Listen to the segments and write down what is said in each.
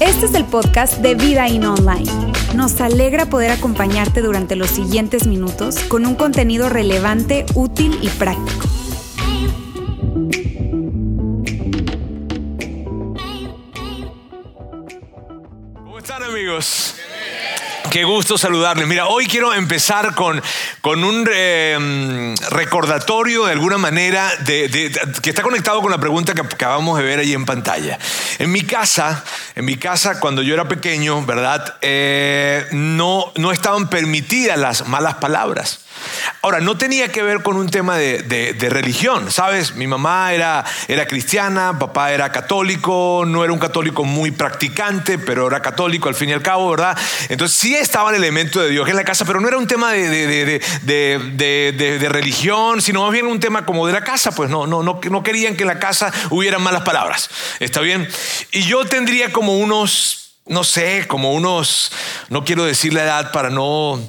Este es el podcast de Vida In Online. Nos alegra poder acompañarte durante los siguientes minutos con un contenido relevante, útil y práctico. ¿Cómo están amigos? Qué gusto saludarles. Mira, hoy quiero empezar con, con un eh, recordatorio de alguna manera de, de- que está conectado con la pregunta que acabamos de ver ahí en pantalla. En mi casa, en mi casa cuando yo era pequeño, ¿verdad? Eh, no, no estaban permitidas las malas palabras. Ahora, no tenía que ver con un tema de, de- religión, ¿sabes? Mi mamá era, era cristiana, papá era católico, no era un católico muy practicante, pero era católico al fin y al cabo, ¿verdad? Entonces sí estaba el elemento de Dios en la casa, pero no era un tema de- de religión, sino más bien un tema como de la casa, pues no, no, no, no querían que en la casa hubieran malas palabras, ¿está bien? Y yo tendría como unos, no sé, como unos, no quiero decir la edad para no...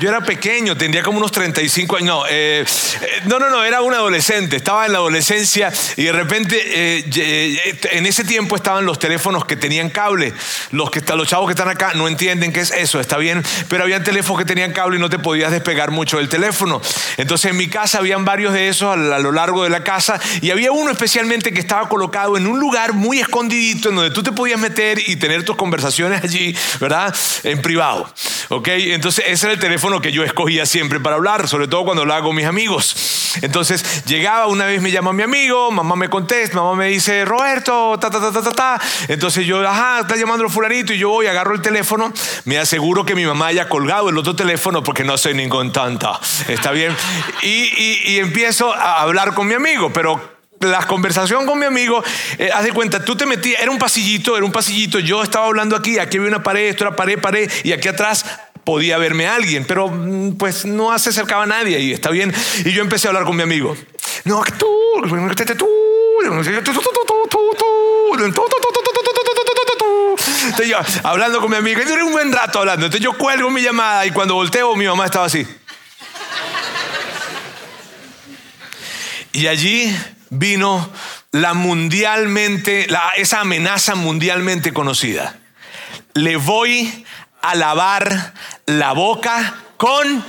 Yo era pequeño, tendría como unos 35 años. No, eh, eh, no, no, no, era un adolescente. Estaba en la adolescencia y de repente, eh, en ese tiempo estaban los teléfonos que tenían cable. Los, que, los chavos que están acá no entienden qué es eso, está bien. Pero había teléfonos que tenían cable y no te podías despegar mucho del teléfono. Entonces en mi casa habían varios de esos a lo largo de la casa y había uno especialmente que estaba colocado en un lugar muy escondidito en donde tú te podías meter y tener tus conversaciones allí, ¿verdad? En privado. ¿Ok? Entonces ese era el teléfono que yo escogía siempre para hablar, sobre todo cuando hablaba con mis amigos. Entonces llegaba, una vez me llama mi amigo, mamá me contesta, mamá me dice, Roberto, ta, ta, ta, ta, ta. Entonces yo, ajá, está llamando el fulanito y yo voy, agarro el teléfono, me aseguro que mi mamá haya colgado el otro teléfono porque no soy ningún tonto. ¿Está bien? Y- y empiezo a hablar con mi amigo, pero la conversación con mi amigo, eh, haz de cuenta, tú te metías, era un pasillito, era un pasillito, yo estaba hablando aquí, aquí había una pared, esto era pared, pared, y aquí atrás podía verme alguien, pero mm, pues no se acercaba a nadie y está bien. Y yo empecé a hablar con mi amigo. No, tú, tú, entonces yo, hablando con mi amigo, yo era un buen rato hablando. Entonces yo cuelgo mi llamada y cuando volteo, mi mamá estaba así. Y allí vino la mundialmente, la- esa amenaza mundialmente conocida. Le voy a lavar la boca con...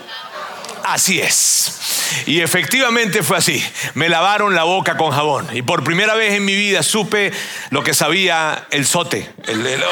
Así es. Y efectivamente fue así. Me lavaron la boca con jabón. Y por primera vez en mi vida supe lo que sabía el sote. El-.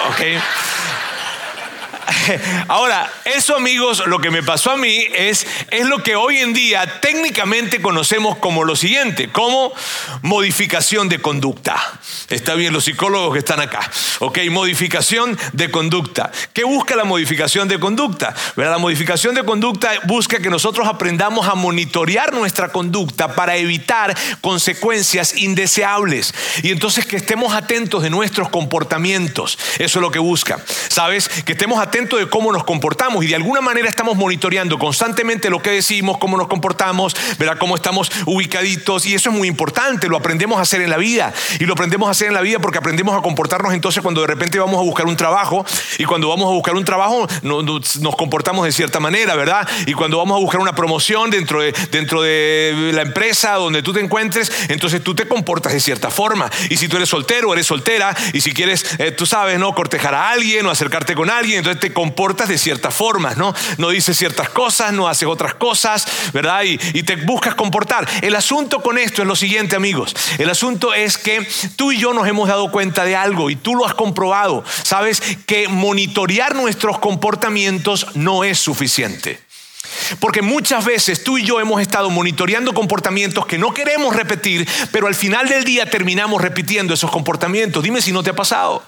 Ahora, eso amigos, lo que me pasó a mí es, es lo que hoy en día técnicamente conocemos como lo siguiente, como modificación de conducta. Está bien, los psicólogos que están acá. Ok, modificación de conducta. ¿Qué busca la modificación de conducta? ¿Verdad? La modificación de conducta busca que nosotros aprendamos a monitorear nuestra conducta para evitar consecuencias indeseables. Y entonces que estemos atentos de nuestros comportamientos. Eso es lo que busca. ¿Sabes? Que estemos atentos de cómo nos comportamos y de alguna manera estamos monitoreando constantemente lo que decimos, cómo nos comportamos, ¿verdad? Cómo estamos ubicaditos. Y eso es muy importante. Lo aprendemos a hacer en la vida. Y lo aprendemos a hacer en la vida porque aprendemos a comportarnos entonces cuando de repente vamos a buscar un trabajo y cuando vamos a buscar un trabajo no- no- nos comportamos de cierta manera, ¿verdad? Y cuando vamos a buscar una promoción dentro de, dentro de la empresa donde tú te encuentres, entonces tú te comportas de cierta forma. Y si tú eres soltero, eres soltera, y si quieres, eh, tú sabes, ¿no? Cortejar a alguien o acercarte con alguien, entonces te comportas de cierta forma, ¿no? No dices ciertas cosas, no haces otras cosas, ¿verdad? Y, y te buscas comportar. El asunto con esto es lo siguiente, amigos. El asunto es que tú y yo nos hemos dado cuenta de algo y tú lo has comprobado. Sabes que monitorear nuestros comportamientos no es suficiente. Porque muchas veces tú y yo hemos estado monitoreando comportamientos que no queremos repetir, pero al final del día terminamos repitiendo esos comportamientos. Dime si no te ha pasado.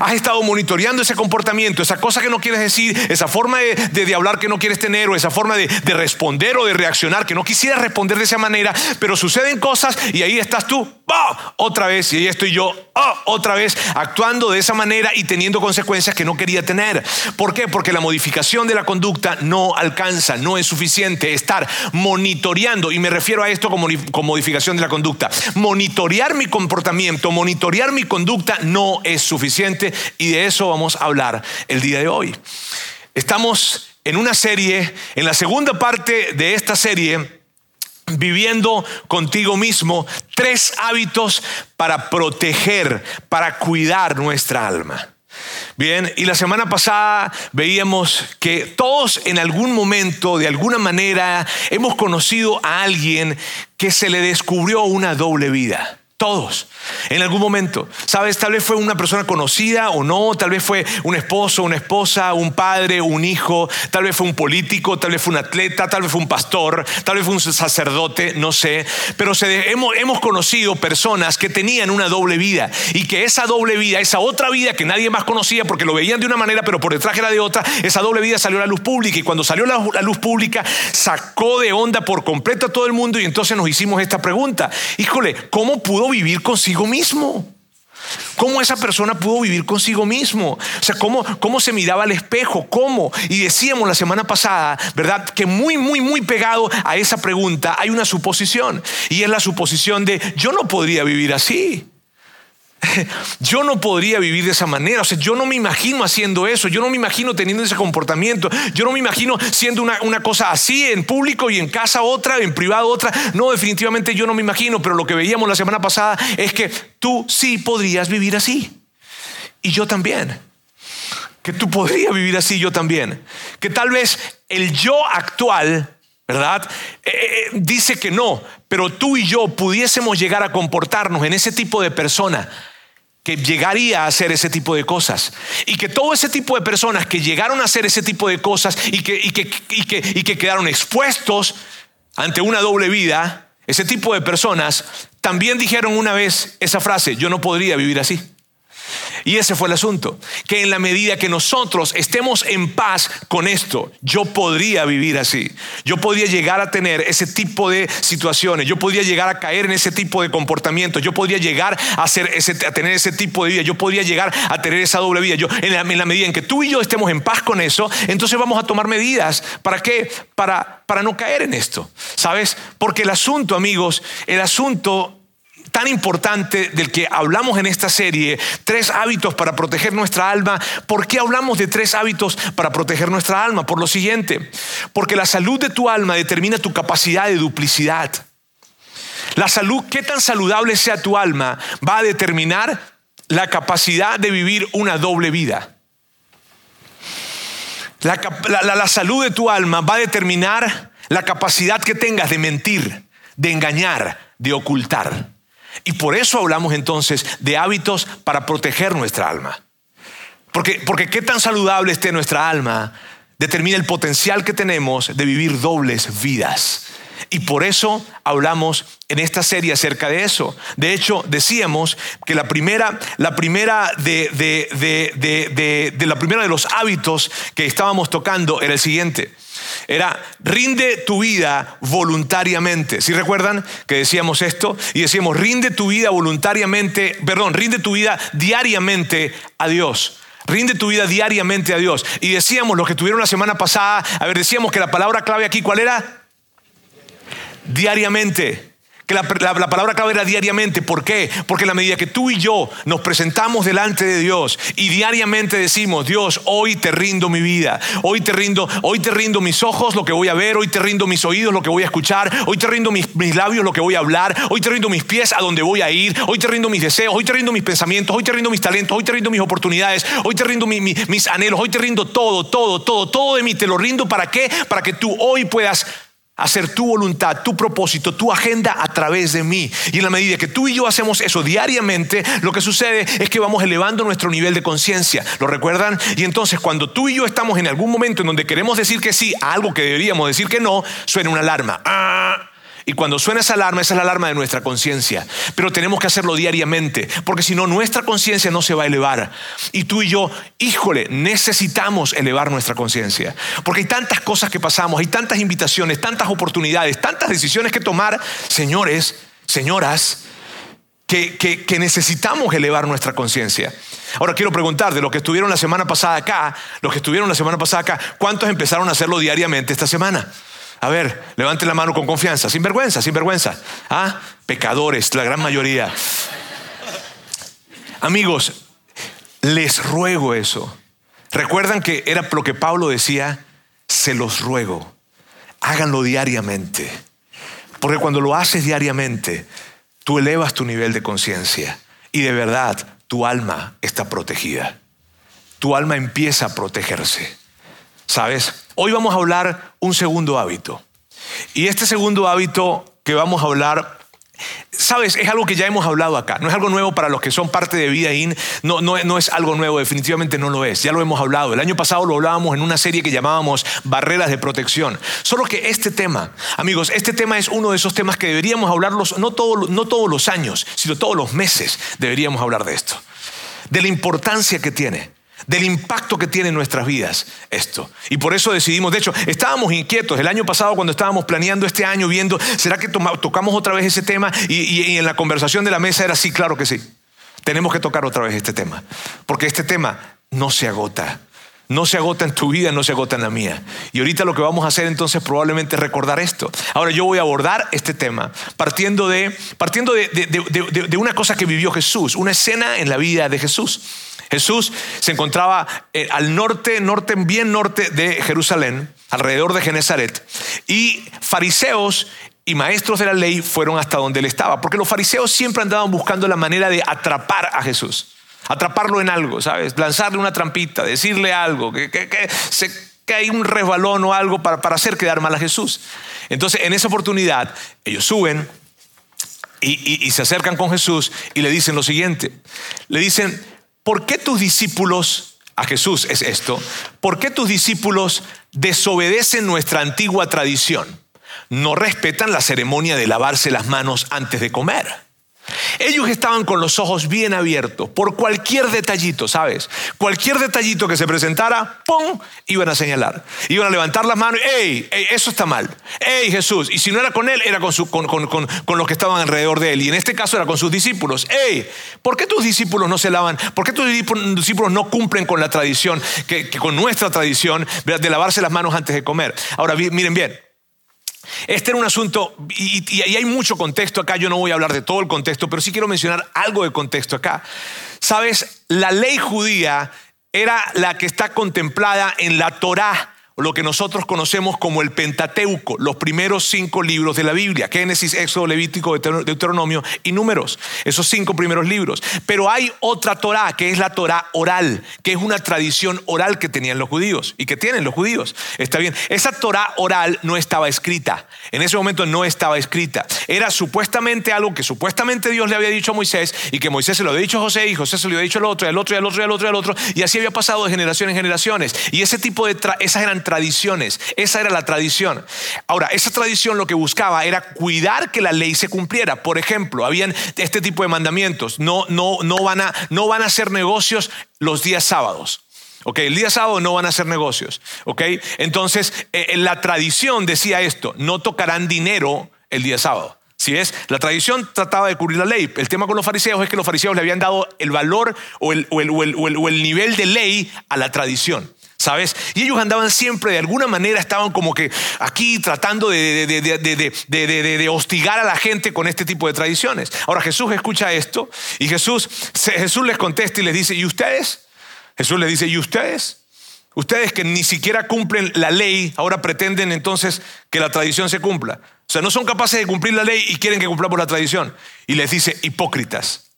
Has estado monitoreando ese comportamiento, esa cosa que no quieres decir, esa forma de, de- hablar que no quieres tener, o esa forma de, de responder o de reaccionar que no quisieras responder de esa manera, pero suceden cosas y ahí estás tú, ¡ah! otra vez, y ahí estoy yo, ¡ah! otra vez, actuando de esa manera y teniendo consecuencias que no quería tener. ¿Por qué? Porque la modificación de la conducta no alcanza, no es suficiente. Estar monitoreando, y me refiero a esto como, modificación de la conducta, monitorear mi comportamiento, monitorear mi conducta no es suficiente y de eso vamos a hablar el día de hoy. Estamos en una serie, en la segunda parte de esta serie, viviendo contigo mismo tres hábitos para proteger, para cuidar nuestra alma. Bien, y la semana pasada veíamos que todos en algún momento, de alguna manera, hemos conocido a alguien que se le descubrió una doble vida. Todos, en algún momento. Sabes, tal vez fue una persona conocida o no, tal vez fue un esposo, una esposa, un padre, un hijo, tal vez fue un político, tal vez fue un atleta, tal vez fue un pastor, tal vez fue un sacerdote, no sé. Pero hemos, conocido personas que tenían una doble vida y que esa doble vida, esa otra vida que nadie más conocía porque lo veían de una manera, pero por detrás era de otra, esa doble vida salió a la luz pública y cuando salió a la luz pública sacó de onda por completo a todo el mundo y entonces nos hicimos esta pregunta. Híjole, ¿cómo pudo vivir consigo mismo. ¿Cómo esa persona pudo vivir consigo mismo? O sea, ¿cómo, ¿cómo se miraba al espejo? ¿Cómo? Y decíamos la semana pasada, ¿verdad? Que muy, muy, muy pegado a esa pregunta hay una suposición. Y es la suposición de, yo no podría vivir así. Yo no podría vivir de esa manera, o sea, yo no me imagino haciendo eso, yo no me imagino teniendo ese comportamiento, yo no me imagino siendo una, una, cosa así en público y en casa otra, en privado otra. No, definitivamente yo no me imagino, pero lo que veíamos la semana pasada es que tú sí podrías vivir así. Y yo también. Que tú podrías vivir así, yo también. Que tal vez el yo actual ¿verdad? Eh, eh, dice que no, pero tú y yo pudiésemos llegar a comportarnos en ese tipo de persona que llegaría a hacer ese tipo de cosas. Y que todo ese tipo de personas que llegaron a hacer ese tipo de cosas y que, y que, y que, y que quedaron expuestos ante una doble vida, ese tipo de personas también dijeron una vez esa frase, yo no podría vivir así. Y ese fue el asunto, que en la medida que nosotros estemos en paz con esto, yo podría vivir así. Yo podría llegar a tener ese tipo de situaciones, yo podría llegar a caer en ese tipo de comportamientos, yo podría llegar a, hacer ese, a tener ese tipo de vida, yo podría llegar a tener esa doble vida. Yo, en, la, medida en que tú y yo estemos en paz con eso, entonces vamos a tomar medidas. ¿Para qué? Para, para no caer en esto. ¿Sabes? Porque el asunto, amigos, el asunto tan importante del que hablamos en esta serie, tres hábitos para proteger nuestra alma. ¿Por qué hablamos de tres hábitos para proteger nuestra alma? Por lo siguiente, porque la salud de tu alma determina tu capacidad de duplicidad. La salud, qué tan saludable sea tu alma, va a determinar la capacidad de vivir una doble vida. La, la salud de tu alma va a determinar la capacidad que tengas de mentir, de engañar, de ocultar. Y por eso hablamos entonces de hábitos para proteger nuestra alma. Porque, porque qué tan saludable esté nuestra alma determina el potencial que tenemos de vivir dobles vidas. Y por eso hablamos en esta serie acerca de eso. De hecho, decíamos que la primera, la primera de, de, de la primera de los hábitos que estábamos tocando era el siguiente. Era, rinde tu vida voluntariamente. Si recuerdan que decíamos esto? Y decíamos, rinde tu vida voluntariamente, perdón, rinde tu vida diariamente a Dios. Rinde tu vida diariamente a Dios. Y decíamos, los que tuvieron la semana pasada, a ver, decíamos que la palabra clave aquí, ¿cuál era? Diariamente que la, palabra clave era diariamente. ¿Por qué? Porque en la medida que tú y yo nos presentamos delante de Dios y diariamente decimos, Dios, hoy te rindo mi vida, hoy te rindo, hoy te rindo mis ojos, lo que voy a ver, hoy te rindo mis oídos, lo que voy a escuchar, hoy te rindo mis, labios, lo que voy a hablar, hoy te rindo mis pies, a donde voy a ir, hoy te rindo mis deseos, hoy te rindo mis pensamientos, hoy te rindo mis talentos, hoy te rindo mis oportunidades, hoy te rindo mis anhelos, hoy te rindo todo, todo, todo, todo de mí, te lo rindo para qué? Para que tú hoy puedas hacer tu voluntad, tu propósito, tu agenda a través de mí. Y en la medida que tú y yo hacemos eso diariamente, lo que sucede es que vamos elevando nuestro nivel de conciencia. ¿Lo recuerdan? Y entonces cuando tú y yo estamos en algún momento en donde queremos decir que sí a algo que deberíamos decir que no, suena una alarma. ¡Ah! Y cuando suena esa alarma, esa es la alarma de nuestra conciencia. Pero tenemos que hacerlo diariamente, porque si no, nuestra conciencia no se va a elevar. Y tú y yo, híjole, necesitamos elevar nuestra conciencia. Porque hay tantas cosas que pasamos, hay tantas invitaciones, tantas oportunidades, tantas decisiones que tomar, señores, señoras, que, que, necesitamos elevar nuestra conciencia. Ahora quiero preguntar, de los que estuvieron la semana pasada acá, los que estuvieron la semana pasada acá, ¿cuántos empezaron a hacerlo diariamente esta semana? A ver, levante la mano con confianza, sin vergüenza, sin vergüenza. Ah, pecadores, la gran mayoría. Amigos, les ruego eso. Recuerdan que era lo que Pablo decía, se los ruego, háganlo diariamente. Porque cuando lo haces diariamente, tú elevas tu nivel de conciencia y de verdad tu alma está protegida. tu alma empieza a protegerse. ¿Sabes? Hoy vamos a hablar un segundo hábito. Y este segundo hábito que vamos a hablar Sabes, es algo que ya hemos hablado acá, no es algo nuevo para los que son parte de Vida In, no, no, no, es algo nuevo, definitivamente no lo es, ya lo hemos hablado. El año pasado lo hablábamos en una serie que llamábamos Barreras de Protección. Solo que este tema, amigos, este tema es uno de esos temas que deberíamos hablarlos no, no todos los años, sino todos los meses deberíamos hablar de esto, de la importancia que tiene del impacto que tiene en nuestras vidas esto. Y por eso decidimos, de hecho, estábamos inquietos el año pasado cuando estábamos planeando este año, viendo, ¿será que tocamos otra vez ese tema? Y, en la conversación de la mesa era sí, claro que sí. Tenemos que tocar otra vez este tema, porque este tema no se agota. No se agota en tu vida, no se agota en la mía. Y ahorita lo que vamos a hacer entonces probablemente es recordar esto. Ahora yo voy a abordar este tema partiendo de, partiendo de una cosa que vivió Jesús, una escena en la vida de Jesús. Jesús se encontraba eh, al norte, norte, bien norte de Jerusalén, alrededor de Genezaret, y fariseos y maestros de la ley fueron hasta donde él estaba, porque los fariseos siempre andaban buscando la manera de atrapar a Jesús, atraparlo en algo, ¿sabes? Lanzarle una trampita, decirle algo, que, que, hay un resbalón o algo para, para hacer quedar mal a Jesús. Entonces, en esa oportunidad, ellos suben, y, y, se acercan con Jesús y le dicen lo siguiente. Le dicen, ¿por qué tus discípulos, a Jesús es esto, por qué tus discípulos desobedecen nuestra antigua tradición? No respetan la ceremonia de lavarse las manos antes de comer. Ellos estaban con los ojos bien abiertos por cualquier detallito, ¿sabes? Cualquier detallito que se presentara, ¡pum! iban a señalar. Iban a levantar las manos, ¡ey! eso está mal! ¡ey, Jesús! Y si no era con él, era con, los que estaban alrededor de él. Y en este caso era con sus discípulos. ¡ey! ¿Por qué tus discípulos no se lavan? ¿Por qué tus discípulos no cumplen con la tradición, que, con nuestra tradición de lavarse las manos antes de comer? Ahora, miren bien. Este era un asunto, y, hay mucho contexto acá, yo no voy a hablar de todo el contexto, pero sí quiero mencionar algo de contexto acá. Sabes, la ley judía era la que está contemplada en la Torá lo que nosotros conocemos como el Pentateuco, los primeros cinco libros de la Biblia, Génesis, Éxodo, Levítico, Deuteronomio y Números, esos cinco primeros libros. Pero hay otra Torah, que es la Torah oral, que es una tradición oral que tenían los judíos y que tienen los judíos. Está bien, esa Torah oral no estaba escrita, en ese momento no estaba escrita. Era supuestamente algo que supuestamente Dios le había dicho a Moisés y que Moisés se lo había dicho a José y José se lo había dicho al otro, y al otro, y al otro, y al otro, y al otro, y así había pasado de generación en generaciones. Y ese tipo de, esas eran tradiciones. Esa era la tradición. Ahora, esa tradición lo que buscaba era cuidar que la ley se cumpliera. Por ejemplo, habían este tipo de mandamientos. No, no, no, van, a, no van a hacer negocios los días sábados. Ok, el día sábado no van a hacer negocios. Ok, entonces eh, la tradición decía esto: no tocarán dinero el día sábado. Si ves, la tradición trataba de cubrir la ley. El tema con los fariseos es que los fariseos le habían dado el valor o el, o el nivel de ley a la tradición. ¿Sabes? Y ellos andaban siempre, de alguna manera, estaban como que aquí tratando de, de, hostigar a la gente con este tipo de tradiciones. Ahora Jesús escucha esto y Jesús, Jesús les contesta y les dice, ¿y ustedes? Jesús les dice, ¿y ustedes? Ustedes que ni siquiera cumplen la ley, ahora pretenden entonces que la tradición se cumpla. O sea, no son capaces de cumplir la ley y quieren que cumplamos la tradición. Y les dice, hipócritas.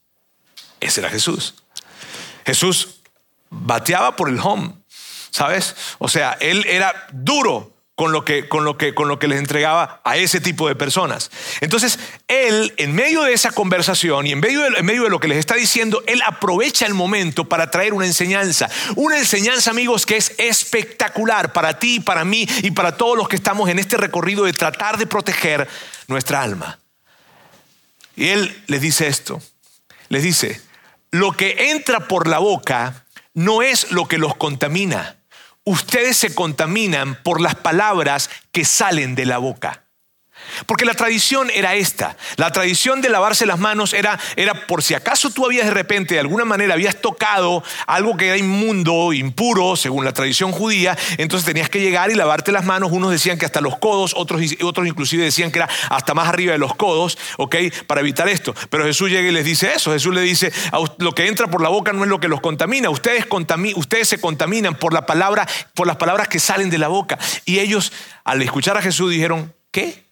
Ese era Jesús. Jesús bateaba por el home. ¿Sabes? O sea, él era duro con lo que, con lo que, con lo que les entregaba a ese tipo de personas. Entonces, él, en medio de esa conversación y en medio de, en medio de lo que les está diciendo, él aprovecha el momento para traer una enseñanza. Una enseñanza, amigos, que es espectacular para ti, para mí y para todos los que estamos en este recorrido de tratar de proteger nuestra alma. Y él les dice esto. Les dice, lo que entra por la boca no es lo que los contamina ustedes se contaminan por las palabras que salen de la boca. Porque la tradición era esta. La tradición de lavarse las manos era, era por si acaso tú habías de repente, de alguna manera, habías tocado algo que era inmundo, impuro, según la tradición judía, entonces tenías que llegar y lavarte las manos. Unos decían que hasta los codos, otros, otros inclusive decían que era hasta más arriba de los codos, ¿ok? Para evitar esto. Pero Jesús llega y les dice eso. Jesús le dice, lo que entra por la boca no es lo que los contamina. Ustedes, ustedes se contaminan por, la palabra, por las palabras que salen de la boca. Y ellos, al escuchar a Jesús, dijeron, ¿qué?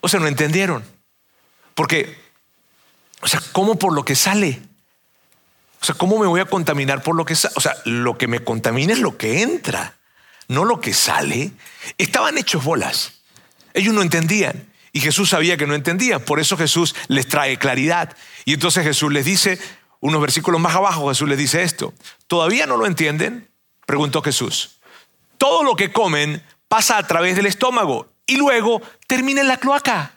O sea, no entendieron. Porque, o sea, ¿cómo por lo que sale? O sea, ¿cómo me voy a contaminar por lo que sale? O sea, lo que me contamina es lo que entra, no lo que sale. Estaban hechos bolas. Ellos no entendían. Y Jesús sabía que no entendían. Por eso Jesús les trae claridad. Y entonces Jesús les dice, unos versículos más abajo, Jesús les dice esto. ¿Todavía no lo entienden? Preguntó Jesús. Todo lo que comen pasa a través del estómago y luego termina en la cloaca.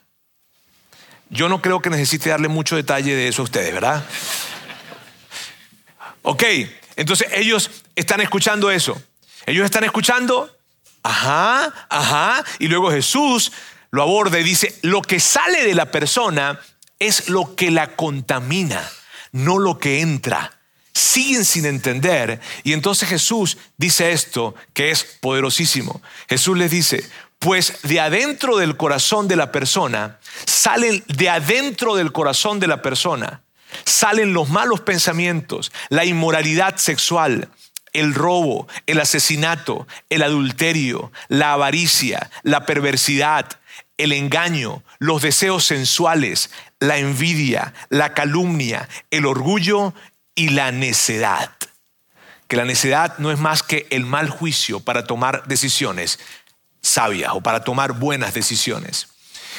Yo no creo que necesite darle mucho detalle de eso a ustedes, ¿verdad? Ok, entonces ellos están escuchando eso. Ellos están escuchando, ajá, ajá, y luego Jesús lo aborda y dice, lo que sale de la persona es lo que la contamina, no lo que entra. Siguen sin entender. Y entonces Jesús dice esto, que es poderosísimo. Jesús les dice, pues de adentro del corazón de la persona, salen de adentro del corazón de la persona, salen los malos pensamientos, la inmoralidad sexual, el robo, el asesinato, el adulterio, la avaricia, la perversidad, el engaño, los deseos sensuales, la envidia, la calumnia, el orgullo y la necedad. Que la necedad no es más que el mal juicio para tomar decisiones sabias o para tomar buenas decisiones.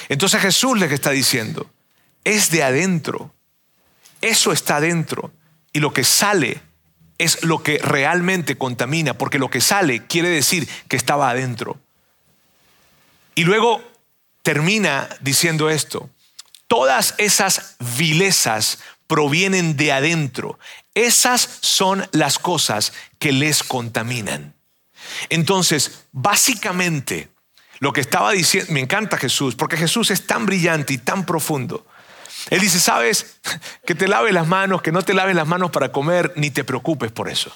Entonces Jesús les está diciendo, es de adentro, eso está adentro y lo que sale es lo que realmente contamina, porque lo que sale quiere decir que estaba adentro. Y luego termina diciendo esto, todas esas vilezas provienen de adentro, esas son las cosas que les contaminan. Entonces, básicamente, lo que estaba diciendo, me encanta Jesús, porque Jesús es tan brillante y tan profundo. Él dice, sabes, que te laves las manos, que no te laves las manos para comer, ni te preocupes por eso.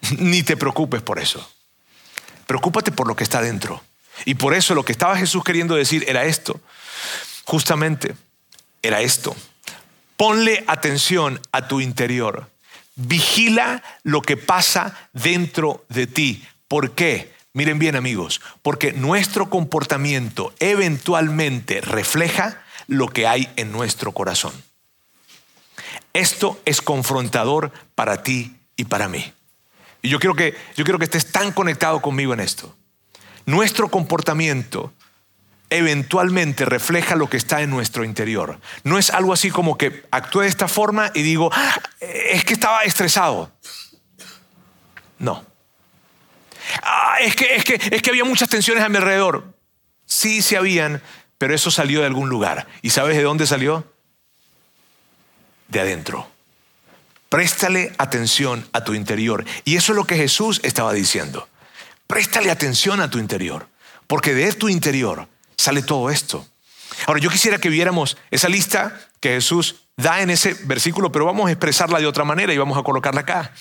Ni te preocupes por eso. Preocúpate por lo que está dentro. Y por eso lo que estaba Jesús queriendo decir era esto. Justamente, era esto. Ponle atención a tu interior. Vigila lo que pasa dentro de ti. ¿Por qué? Miren bien amigos, porque nuestro comportamiento eventualmente refleja lo que hay en nuestro corazón. Esto es confrontador para ti y para mí. Y yo quiero que, yo quiero que estés tan conectado conmigo en esto. Nuestro comportamiento eventualmente refleja lo que está en nuestro interior. No es algo así como que actúe de esta forma y digo, ah, es que estaba estresado. No. Ah, es, que, es, que, es que había muchas tensiones a mi alrededor. Sí, sí habían, pero eso salió de algún lugar. ¿Y sabes de dónde salió? De adentro. Préstale atención a tu interior. Y eso es lo que Jesús estaba diciendo. Préstale atención a tu interior, porque de tu interior sale todo esto. Ahora, yo quisiera que viéramos esa lista que Jesús da en ese versículo, pero vamos a expresarla de otra manera y vamos a colocarla acá.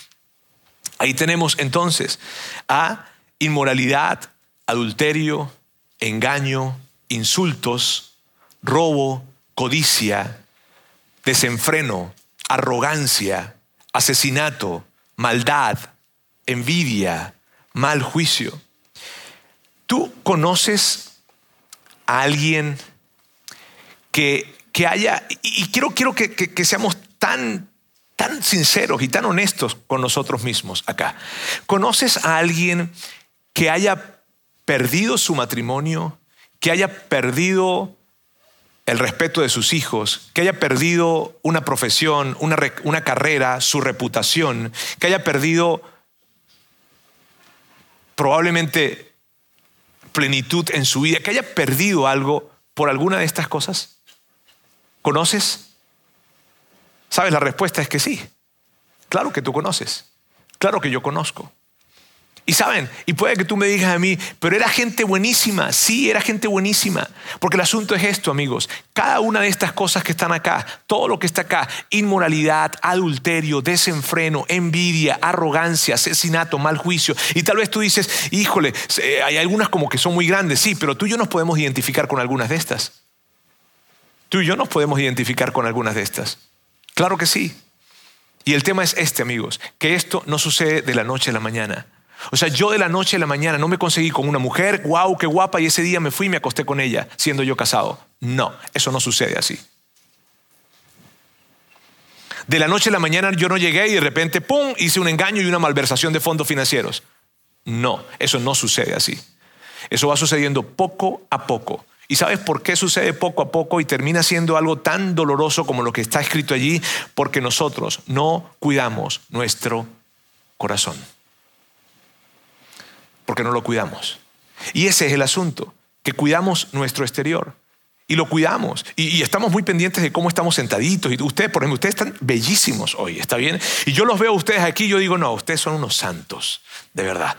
Ahí tenemos entonces a inmoralidad, adulterio, engaño, insultos, robo, codicia, desenfreno, arrogancia, asesinato, maldad, envidia, mal juicio. ¿Tú conoces a alguien que, haya, y, quiero, quiero que, seamos tan, tan sinceros y tan honestos con nosotros mismos acá. ¿Conoces a alguien que haya perdido su matrimonio, que haya perdido el respeto de sus hijos, que haya perdido una profesión, una, una carrera, su reputación, que haya perdido probablemente plenitud en su vida, que haya perdido algo por alguna de estas cosas? ¿Conoces? ¿Sabes? La respuesta es que sí. Claro que tú conoces. Claro que yo conozco. Y saben, y puede que tú me digas a mí, pero era gente buenísima, sí, era gente buenísima, porque el asunto es esto, amigos, cada una de estas cosas que están acá, todo lo que está acá, inmoralidad, adulterio, desenfreno, envidia, arrogancia, asesinato, mal juicio, y tal vez tú dices, híjole, hay algunas como que son muy grandes, sí, pero tú y yo nos podemos identificar con algunas de estas. Tú y yo nos podemos identificar con algunas de estas. Claro que sí. Y el tema es este, amigos, que esto no sucede de la noche a la mañana. O sea, yo de la noche a la mañana no me conseguí con una mujer, wow, qué guapa, y ese día me fui y me acosté con ella, siendo yo casado. No, eso no sucede así. De la noche a la mañana yo no llegué y de repente, ¡pum!, hice un engaño y una malversación de fondos financieros. No, eso no sucede así. Eso va sucediendo poco a poco. ¿Y sabes por qué sucede poco a poco y termina siendo algo tan doloroso como lo que está escrito allí? Porque nosotros no cuidamos nuestro corazón. Porque no lo cuidamos. Y ese es el asunto, que cuidamos nuestro exterior. Y lo cuidamos. Y, estamos muy pendientes de cómo estamos sentaditos. Y ustedes, por ejemplo, ustedes están bellísimos hoy, ¿está bien? Y yo los veo a ustedes aquí y yo digo, no, ustedes son unos santos, de verdad.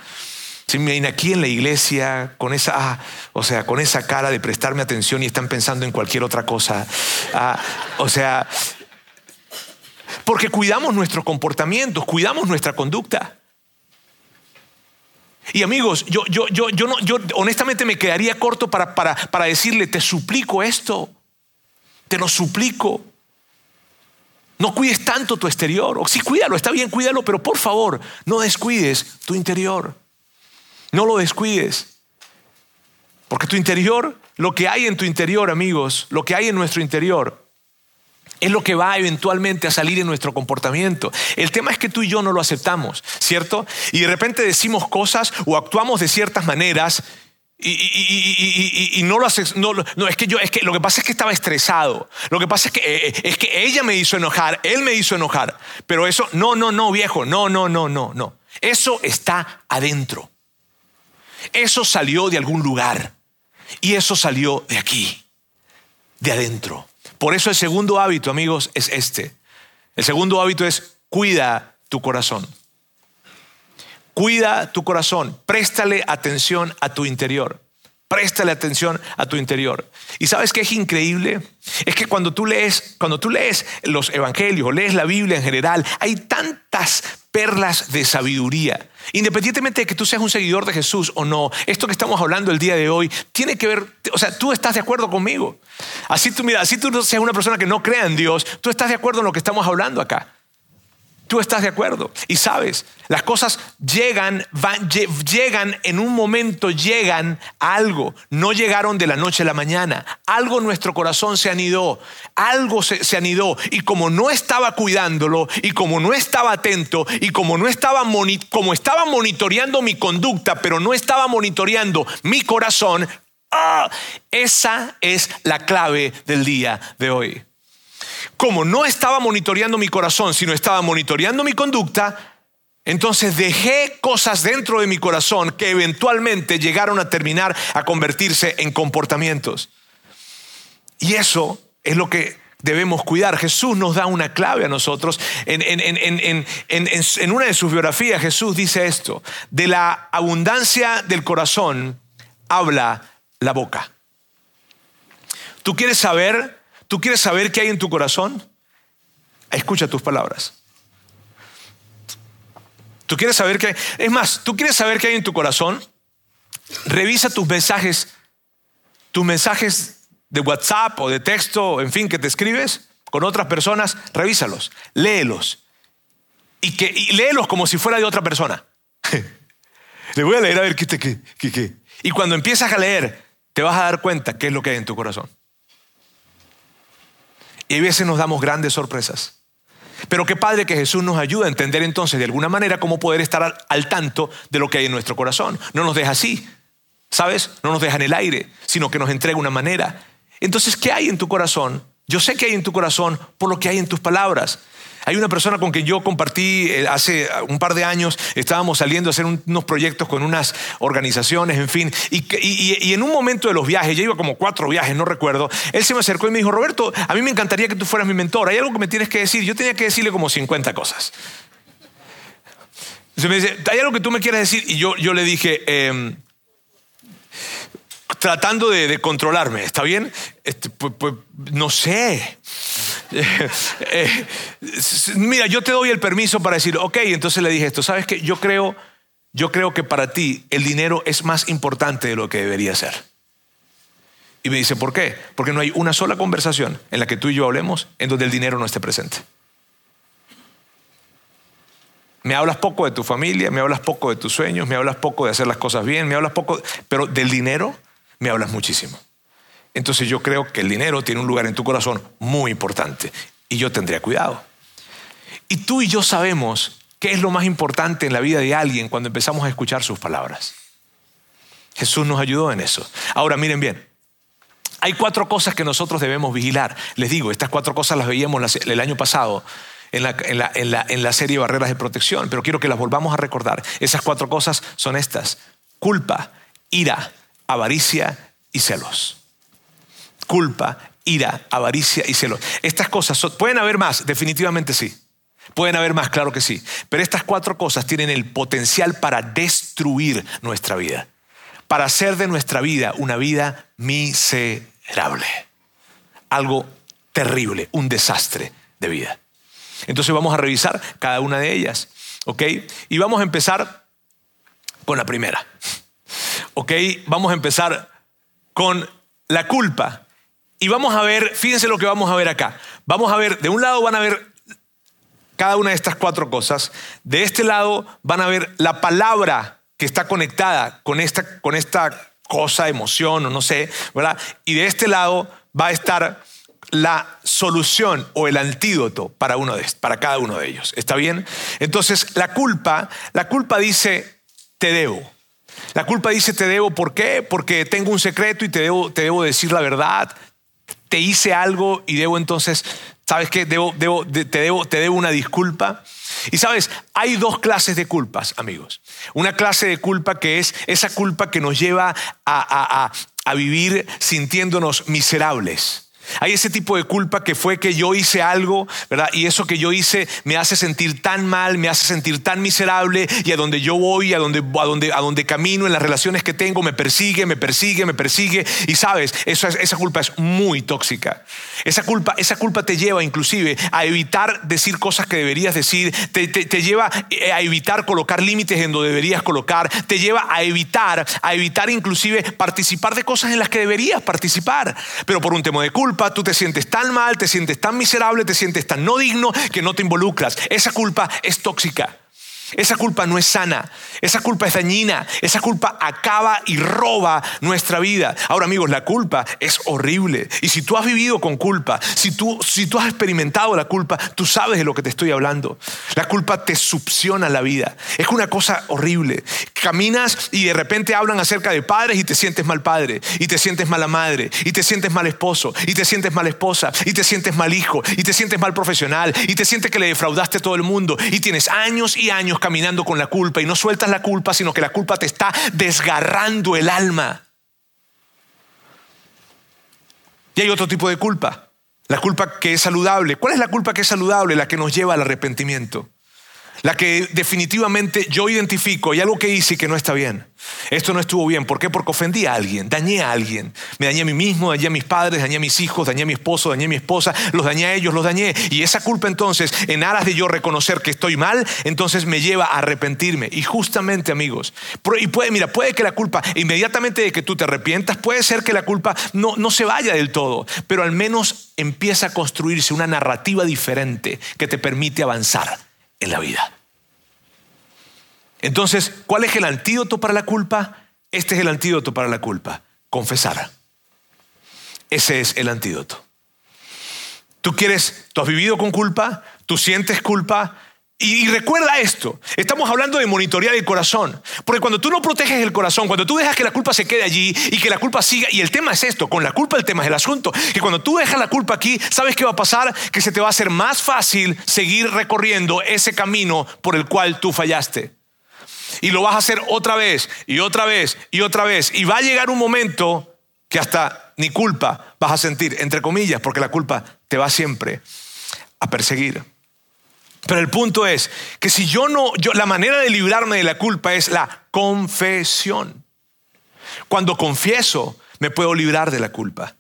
Si me aquí en la iglesia con esa, ah, o sea, con esa cara de prestarme atención y están pensando en cualquier otra cosa. Ah, o sea, porque cuidamos nuestros comportamientos, cuidamos nuestra conducta. Y amigos, yo, yo, yo, yo, no, yo honestamente me quedaría corto para, para, para decirle, te suplico esto, te lo suplico. No cuides tanto tu exterior. O sí, cuídalo, está bien, cuídalo, pero por favor, no descuides tu interior. No lo descuides. Porque tu interior, lo que hay en tu interior, amigos, lo que hay en nuestro interior, es lo que va eventualmente a salir en nuestro comportamiento. El tema es que tú y yo no lo aceptamos, ¿cierto? Y de repente decimos cosas o actuamos de ciertas maneras y, no lo haces. No, es que yo, es que lo que pasa es que estaba estresado. Lo que pasa es que, eh, es que ella me hizo enojar, él me hizo enojar. Pero eso, no, no, no, viejo, no, no, no, no, no. Eso está adentro. Eso salió de algún lugar. Y eso salió de aquí, de adentro. Por eso el segundo hábito, amigos, es este. El segundo hábito es cuida tu corazón. Cuida tu corazón, préstale atención a tu interior. Préstale atención a tu interior. Y sabes qué es increíble? Es que cuando tú lees, cuando tú lees los evangelios, lees la Biblia en general, hay tantas perlas de sabiduría. Independientemente de que tú seas un seguidor de Jesús o no, esto que estamos hablando el día de hoy tiene que ver, o sea, tú estás de acuerdo conmigo. Así tú, mira, así tú seas una persona que no crea en Dios, tú estás de acuerdo en lo que estamos hablando acá. Tú estás de acuerdo. Y sabes, las cosas llegan, van, llegan en un momento, llegan a algo. No llegaron de la noche a la mañana. Algo en nuestro corazón se anidó. Algo se, se anidó. Y como no estaba cuidándolo, y como no estaba atento, y como no estaba, como estaba monitoreando mi conducta, pero no estaba monitoreando mi corazón, ¡ah! esa es la clave del día de hoy como no estaba monitoreando mi corazón, sino estaba monitoreando mi conducta, entonces dejé cosas dentro de mi corazón que eventualmente llegaron a terminar a convertirse en comportamientos. Y eso es lo que debemos cuidar. Jesús nos da una clave a nosotros. En, en, una de sus biografías Jesús dice esto, de la abundancia del corazón habla la boca. ¿Tú quieres saber ¿Tú quieres saber qué hay en tu corazón? Escucha tus palabras. ¿Tú quieres saber qué hay? Es más, ¿tú quieres saber qué hay en tu corazón? Revisa tus mensajes, tus mensajes de WhatsApp o de texto, en fin, que te escribes con otras personas, revísalos, léelos. Y, que, léelos como si fuera de otra persona. Le voy a leer a ver qué, qué, qué, qué. Y cuando empiezas a leer, te vas a dar cuenta qué es lo que hay en tu corazón. Y a veces nos damos grandes sorpresas. Pero qué padre que Jesús nos ayude a entender entonces de alguna manera cómo poder estar al, tanto de lo que hay en nuestro corazón. No nos deja así, ¿sabes? No nos deja en el aire, sino que nos entrega una manera. Entonces, ¿qué hay en tu corazón? Yo sé que hay en tu corazón por lo que hay en tus palabras. Hay una persona con quien yo compartí eh, hace un par de años, estábamos saliendo a hacer unos proyectos con unas organizaciones, en fin, y, en un momento de los viajes, ya iba como cuatro viajes, no recuerdo, él se me acercó y me dijo, Roberto, a mí me encantaría que tú fueras mi mentor, hay algo que me tienes que decir, yo tenía que decirle como 50 cosas. Entonces me dice, ¿hay algo que tú me quieras decir? Y yo, yo le dije, em, tratando de, controlarme, ¿está bien? Este, pues, pues, no sé. Eh, mira, yo te doy el permiso para decir, ok, entonces le dije esto, ¿sabes qué? Yo creo, yo creo que para ti el dinero es más importante de lo que debería ser. Y me dice, ¿por qué? Porque no hay una sola conversación en la que tú y yo hablemos en donde el dinero no esté presente. Me hablas poco de tu familia, me hablas poco de tus sueños, me hablas poco de hacer las cosas bien, me hablas poco, pero del dinero me hablas muchísimo. Entonces yo creo que el dinero tiene un lugar en tu corazón muy importante y yo tendría cuidado. Y tú y yo sabemos qué es lo más importante en la vida de alguien cuando empezamos a escuchar sus palabras. Jesús nos ayudó en eso. Ahora miren bien, hay cuatro cosas que nosotros debemos vigilar. Les digo, estas cuatro cosas las veíamos el año pasado en la, serie Barreras de Protección, pero quiero que las volvamos a recordar. Esas cuatro cosas son estas. Culpa, ira, avaricia y celos. Culpa, ira, avaricia y celos. Estas cosas, ¿pueden haber más? Definitivamente sí. Pueden haber más, claro que sí. Pero estas cuatro cosas tienen el potencial para destruir nuestra vida. Para hacer de nuestra vida una vida miserable. Algo terrible, un desastre de vida. Entonces vamos a revisar cada una de ellas. ¿Ok? Y vamos a empezar con la primera. ¿Ok? Vamos a empezar con la culpa. Y vamos a ver, fíjense lo que vamos a ver acá. Vamos a ver, de un lado van a ver cada una de estas cuatro cosas. De este lado van a ver la palabra que está conectada con esta, con esta cosa, emoción o no sé, ¿verdad? Y de este lado va a estar la solución o el antídoto para, uno de, para cada uno de ellos. ¿Está bien? Entonces, la culpa, la culpa dice, te debo. La culpa dice, te debo, ¿por qué? Porque tengo un secreto y te debo, te debo decir la verdad. Te hice algo y debo entonces, ¿sabes qué? Debo, debo, te, debo, te debo una disculpa. Y sabes, hay dos clases de culpas, amigos. Una clase de culpa que es esa culpa que nos lleva a, a vivir sintiéndonos miserables hay ese tipo de culpa que fue que yo hice algo, ¿verdad? Y eso que yo hice me hace sentir tan mal, me hace sentir tan miserable y a donde yo voy, a donde, a donde, camino, en las relaciones que tengo, me persigue, me persigue, me persigue. Y sabes, esa culpa es muy tóxica. Esa culpa, esa culpa te lleva inclusive a evitar decir cosas que deberías decir, te, te lleva a evitar colocar límites en donde deberías colocar, te lleva a evitar, a evitar inclusive participar de cosas en las que deberías participar. Pero por un tema de culpa, tú te sientes tan mal, te sientes tan miserable, te sientes tan no digno que no te involucras. Esa culpa es tóxica. Esa culpa no es sana, esa culpa es dañina, esa culpa acaba y roba nuestra vida. Ahora amigos, la culpa es horrible. Y si tú has vivido con culpa, si tú, si tú has experimentado la culpa, tú sabes de lo que te estoy hablando. La culpa te succiona la vida. Es una cosa horrible. Caminas y de repente hablan acerca de padres y te sientes mal padre, y te sientes mala madre, y te sientes mal esposo, y te sientes mal esposa, y te sientes mal hijo, y te sientes mal profesional, y te sientes que le defraudaste a todo el mundo, y tienes años y años caminando con la culpa y no sueltas la culpa, sino que la culpa te está desgarrando el alma. Y hay otro tipo de culpa, la culpa que es saludable. ¿Cuál es la culpa que es saludable? La que nos lleva al arrepentimiento la que definitivamente yo identifico y algo que hice que no está bien. Esto no estuvo bien. ¿Por qué? Porque ofendí a alguien, dañé a alguien. Me dañé a mí mismo, dañé a mis padres, dañé a mis hijos, dañé a mi esposo, dañé a mi esposa, los dañé a ellos, los dañé. Y esa culpa entonces, en aras de yo reconocer que estoy mal, entonces me lleva a arrepentirme. Y justamente, amigos, y puede, mira, puede que la culpa, inmediatamente de que tú te arrepientas, puede ser que la culpa no, no se vaya del todo, pero al menos empieza a construirse una narrativa diferente que te permite avanzar en la vida. Entonces, ¿cuál es el antídoto para la culpa? Este es el antídoto para la culpa, confesar. Ese es el antídoto. Tú quieres, tú has vivido con culpa, tú sientes culpa, y, recuerda esto, estamos hablando de monitorear el corazón, porque cuando tú no proteges el corazón, cuando tú dejas que la culpa se quede allí y que la culpa siga, y el tema es esto, con la culpa el tema es el asunto, que cuando tú dejas la culpa aquí, ¿sabes qué va a pasar? Que se te va a hacer más fácil seguir recorriendo ese camino por el cual tú fallaste. Y lo vas a hacer otra vez y otra vez y otra vez. Y va a llegar un momento que hasta ni culpa vas a sentir, entre comillas, porque la culpa te va siempre a perseguir. Pero el punto es que si yo no, yo, la manera de librarme de la culpa es la confesión. Cuando confieso, me puedo librar de la culpa.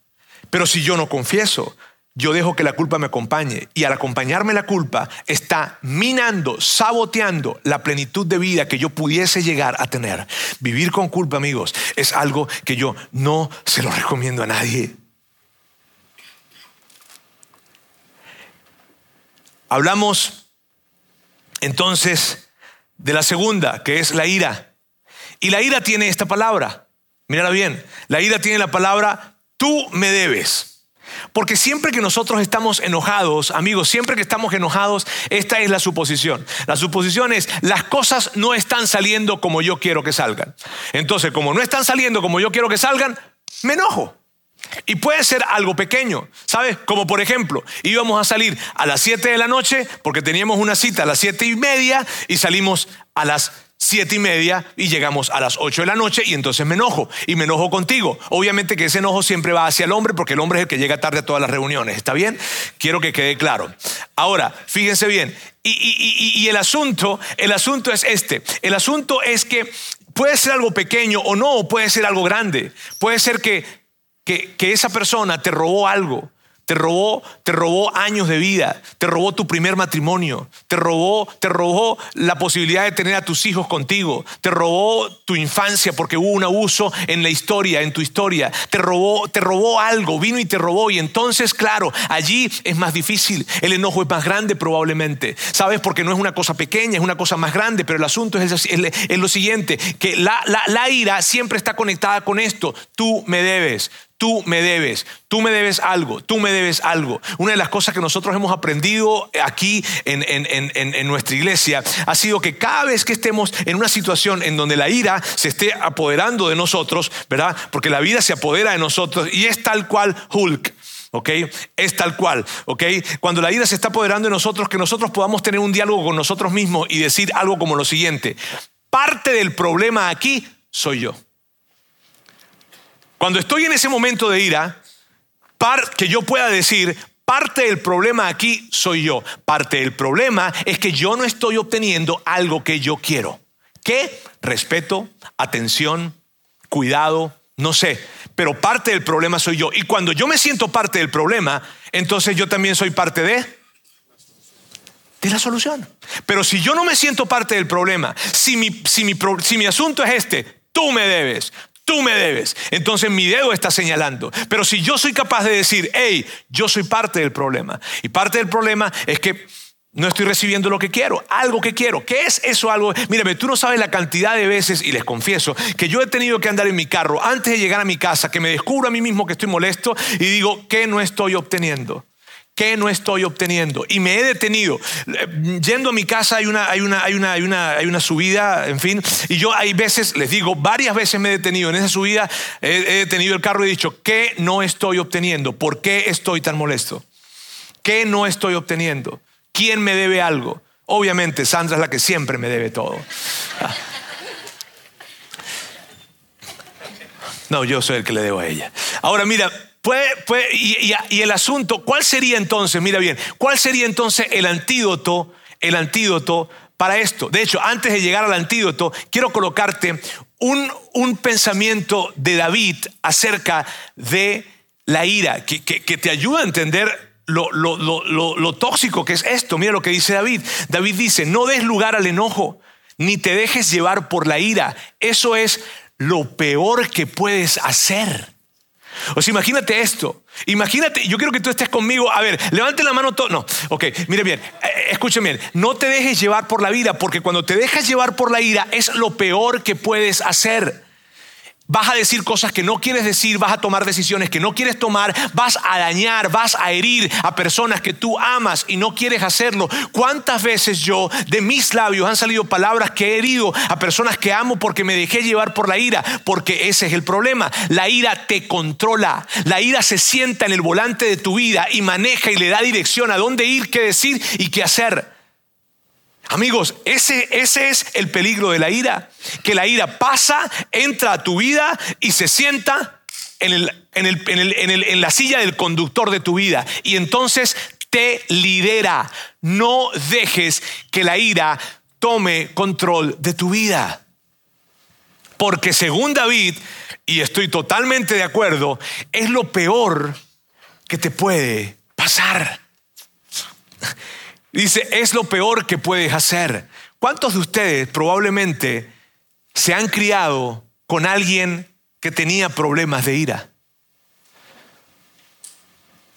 Pero si yo no confieso, yo dejo que la culpa me acompañe. Y al acompañarme la culpa, está minando, saboteando la plenitud de vida que yo pudiese llegar a tener. Vivir con culpa, amigos, es algo que yo no se lo recomiendo a nadie. Hablamos entonces, de la segunda, que es la ira. Y la ira tiene esta palabra. Mírala bien. La ira tiene la palabra, tú me debes. Porque siempre que nosotros estamos enojados, amigos, siempre que estamos enojados, esta es la suposición. La suposición es, las cosas no están saliendo como yo quiero que salgan. Entonces, como no están saliendo como yo quiero que salgan, me enojo. Y puede ser algo pequeño, ¿sabes? Como por ejemplo, íbamos a salir a las 7 de la noche porque teníamos una cita a las 7 y media y salimos a las siete y media y llegamos a las ocho de la noche y entonces me enojo y me enojo contigo. Obviamente que ese enojo siempre va hacia el hombre porque el hombre es el que llega tarde a todas las reuniones. ¿Está bien? Quiero que quede claro. Ahora, fíjense bien. Y, el asunto, el asunto es este. El asunto es que puede ser algo pequeño o no, puede ser algo grande. Puede ser que, que esa persona te robó algo te robó, te robó años de vida, te robó tu primer matrimonio, te robó, te robó la posibilidad de tener a tus hijos contigo, te robó tu infancia porque hubo un abuso en la historia, en tu historia, te robó, te robó algo, vino y te robó y entonces, claro, allí es más difícil, el enojo es más grande probablemente, ¿sabes? Porque no es una cosa pequeña, es una cosa más grande, pero el asunto es, lo siguiente, que la, la ira siempre está conectada con esto, tú me debes, Tú me debes, tú me debes algo, tú me debes algo. Una de las cosas que nosotros hemos aprendido aquí en, nuestra iglesia ha sido que cada vez que estemos en una situación en donde la ira se esté apoderando de nosotros, ¿verdad? Porque la vida se apodera de nosotros y es tal cual Hulk. ¿ok? Es tal cual, ¿ok? Cuando la ira se está apoderando de nosotros, que nosotros podamos tener un diálogo con nosotros mismos y decir algo como lo siguiente, parte del problema aquí soy yo. Cuando estoy en ese momento de ira, que yo pueda decir, parte del problema aquí soy yo. Parte del problema es que yo no estoy obteniendo algo que yo quiero. ¿Qué? Respeto, atención, cuidado, no sé. Pero parte del problema soy yo. Y cuando yo me siento parte del problema, entonces yo también soy parte de de la solución. Pero si yo no me siento parte del problema, si mi, si mi, si mi asunto es este, tú me debes, tú me debes. Entonces mi dedo está señalando. Pero si yo soy capaz de decir, hey, yo soy parte del problema. Y parte del problema es que no estoy recibiendo lo que quiero, algo que quiero. ¿Qué es eso algo? Mírame, tú no sabes la cantidad de veces, y les confieso, que yo he tenido que andar en mi carro antes de llegar a mi casa, que me descubro a mí mismo que estoy molesto y digo, ¿qué no estoy obteniendo? ¿Qué no estoy obteniendo? Y me he detenido. Yendo a mi casa hay una, hay una, hay una, hay una, hay una subida, en fin, y yo hay veces, les digo, varias veces me he detenido. En esa subida he, detenido el carro y he dicho, ¿qué no estoy obteniendo? ¿Por qué estoy tan molesto? ¿Qué no estoy obteniendo? ¿Quién me debe algo? Obviamente, Sandra es la que siempre me debe todo. Ah. No, yo soy el que le debo a ella. Ahora mira, y, el asunto, ¿cuál sería entonces, mira bien, cuál sería entonces el antídoto, el antídoto para esto? De hecho, antes de llegar al antídoto, quiero colocarte un, un pensamiento de David acerca de la ira, que, que, te ayuda a entender lo, lo, lo, lo, tóxico que es esto. Mira lo que dice David. David dice, no des lugar al enojo, ni te dejes llevar por la ira. Eso es lo peor que puedes hacer. O sea, imagínate esto. Imagínate, yo quiero que tú estés conmigo. A ver, levante la mano todo. No, ok, mire bien, eh, escuchen bien. No te dejes llevar por la vida, porque cuando te dejas llevar por la ira es lo peor que puedes hacer. Vas a decir cosas que no quieres decir, vas a tomar decisiones que no quieres tomar, vas a dañar, vas a herir a personas que tú amas y no quieres hacerlo. ¿Cuántas veces yo de mis labios han salido palabras que he herido a personas que amo porque me dejé llevar por la ira? Porque ese es el problema. La ira te controla. La ira se sienta en el volante de tu vida y maneja y le da dirección a dónde ir, qué decir y qué hacer. Amigos, ese, ese es el peligro de la ira, que la ira pasa, entra a tu vida y se sienta en, el, en, el, en, el, en la silla del conductor de tu vida y entonces te lidera. No dejes que la ira tome control de tu vida. Porque según David, y estoy totalmente de acuerdo, es lo peor que te puede pasar. Dice, es lo peor que puedes hacer. ¿Cuántos de ustedes probablemente se han criado con alguien que tenía problemas de ira?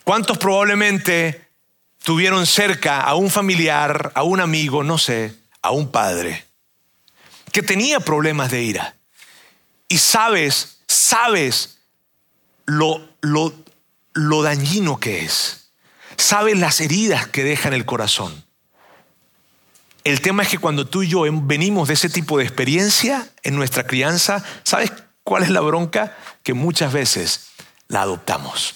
¿Cuántos probablemente tuvieron cerca a un familiar, a un amigo, no sé, a un padre, que tenía problemas de ira? Y sabes, sabes lo, lo, lo dañino que es. Sabe las heridas que deja en el corazón. El tema es que cuando tú y yo venimos de ese tipo de experiencia en nuestra crianza, ¿sabes cuál es la bronca? Que muchas veces la adoptamos.